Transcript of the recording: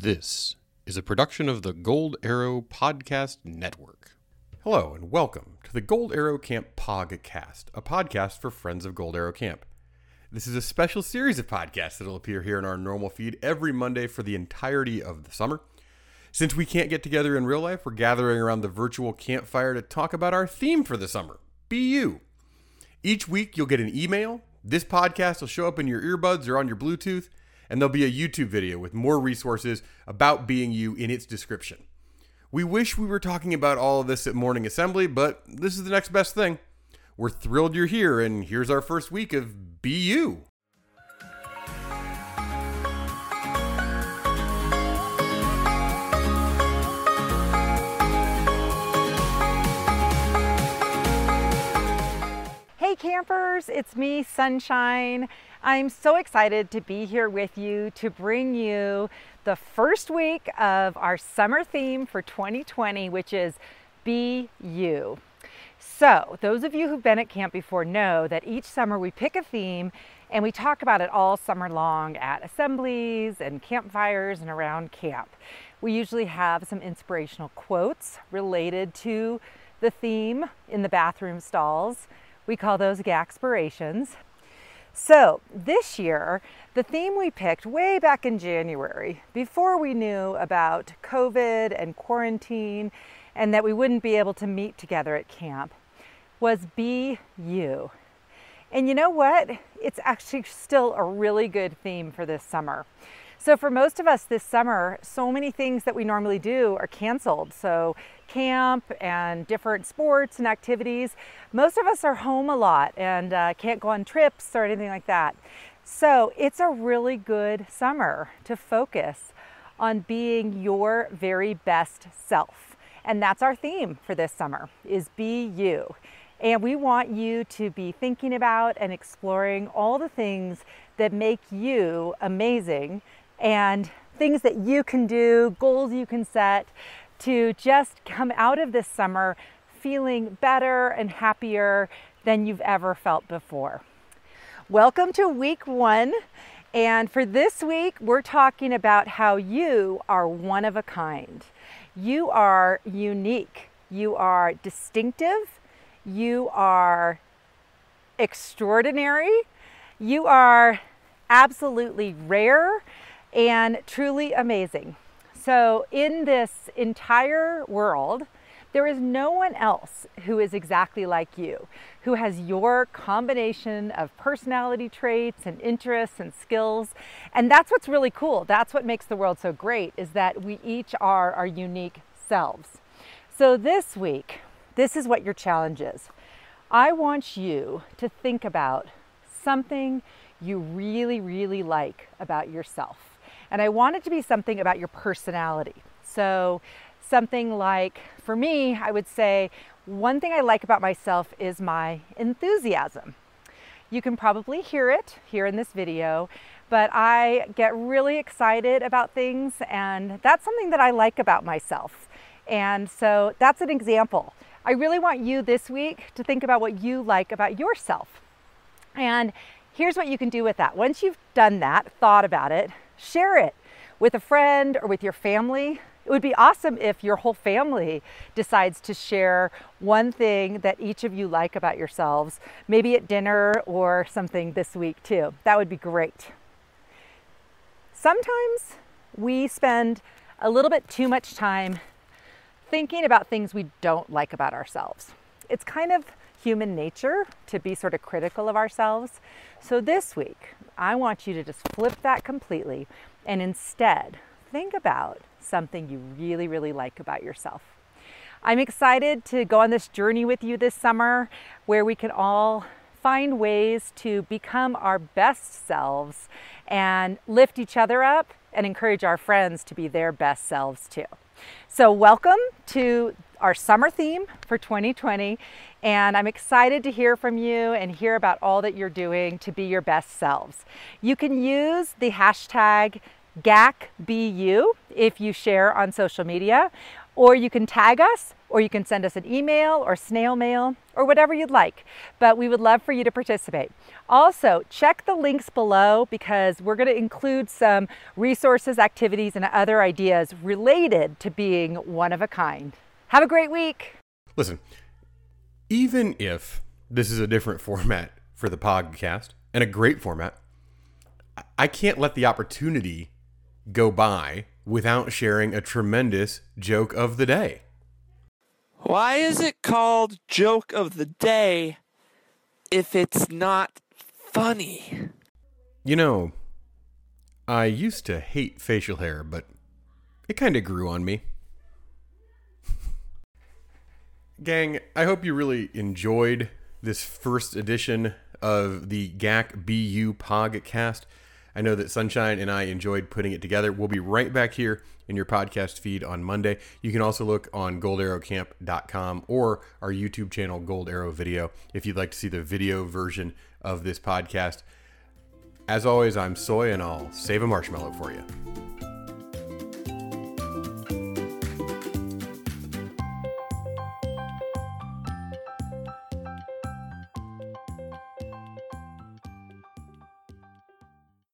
This is a production of the Gold Arrow Podcast Network. Hello, and welcome to the Gold Arrow Camp Podcast, a podcast for friends of Gold Arrow Camp. This is a special series of podcasts that will appear here in our normal feed every Monday for the entirety of the summer. Since we can't get together in real life, we're gathering around the virtual campfire to talk about our theme for the summer Be You. Each week, you'll get an email. This podcast will show up in your earbuds or on your Bluetooth, and there'll be a YouTube video with more resources about being you in its description. We wish we were talking about all of this at morning assembly, but this is the next best thing. We're thrilled you're here, and here's our first week of Be You. Hey campers, it's me, Sunshine. I'm so excited to be here with you to bring you the first week of our summer theme for 2020, which is Be You. So, those of you who've been at camp before know that each summer we pick a theme and we talk about it all summer long at assemblies and campfires and around camp. We usually have some inspirational quotes related to the theme in the bathroom stalls. We call those Gaxpirations. So this year, the theme we picked way back in January, before we knew about COVID and quarantine and that we wouldn't be able to meet together at camp, was Be You. And you know what? It's actually still a really good theme for this summer. So, for most of us this summer, so many things that we normally do are canceled. So, camp and different sports and activities. Most of us are home a lot and uh, can't go on trips or anything like that. So, it's a really good summer to focus on being your very best self. And that's our theme for this summer is be you. And we want you to be thinking about and exploring all the things that make you amazing and things that you can do, goals you can set to just come out of this summer feeling better and happier than you've ever felt before. Welcome to week one. And for this week, we're talking about how you are one of a kind. You are unique. You are distinctive. You are extraordinary. You are absolutely rare and truly amazing. So, in this entire world, there is no one else who is exactly like you, who has your combination of personality traits and interests and skills. And that's what's really cool. That's what makes the world so great is that we each are our unique selves. So this week, this is what your challenge is. I want you to think about something you really, really like about yourself. And I want it to be something about your personality. So, something like, for me, I would say, one thing I like about myself is my enthusiasm. You can probably hear it here in this video, but I get really excited about things, and that's something that I like about myself. And so that's an example. I really want you this week to think about what you like about yourself. And here's what you can do with that. Once you've done that, thought about it, share it with a friend or with your family. It would be awesome if your whole family decides to share one thing that each of you like about yourselves, maybe at dinner or something this week too. That would be great. Sometimes we spend a little bit too much time thinking about things we don't like about ourselves. It's kind of human nature to be sort of critical of ourselves. So this week, I want you to just flip that completely and instead think about something you really, really like about yourself. I'm excited to go on this journey with you this summer where we can all find ways to become our best selves and lift each other up and encourage our friends to be their best selves too. So, welcome to our summer theme for 2020. And I'm excited to hear from you and hear about all that you're doing to be your best selves. You can use the hashtag GACBU if you share on social media, or you can tag us, or you can send us an email or snail mail or whatever you'd like. But we would love for you to participate. Also, check the links below because we're going to include some resources, activities, and other ideas related to being one of a kind. Have a great week. Listen, even if this is a different format for the podcast and a great format, I can't let the opportunity go by without sharing a tremendous joke of the day. Why is it called joke of the day if it's not funny? You know, I used to hate facial hair, but it kind of grew on me. Gang, I hope you really enjoyed this first edition of the GAC BU Podcast. I know that Sunshine and I enjoyed putting it together. We'll be right back here in your podcast feed on Monday. You can also look on goldarrowcamp.com or our YouTube channel, Gold Arrow Video, if you'd like to see the video version of this podcast. As always, I'm Soy, and I'll save a marshmallow for you.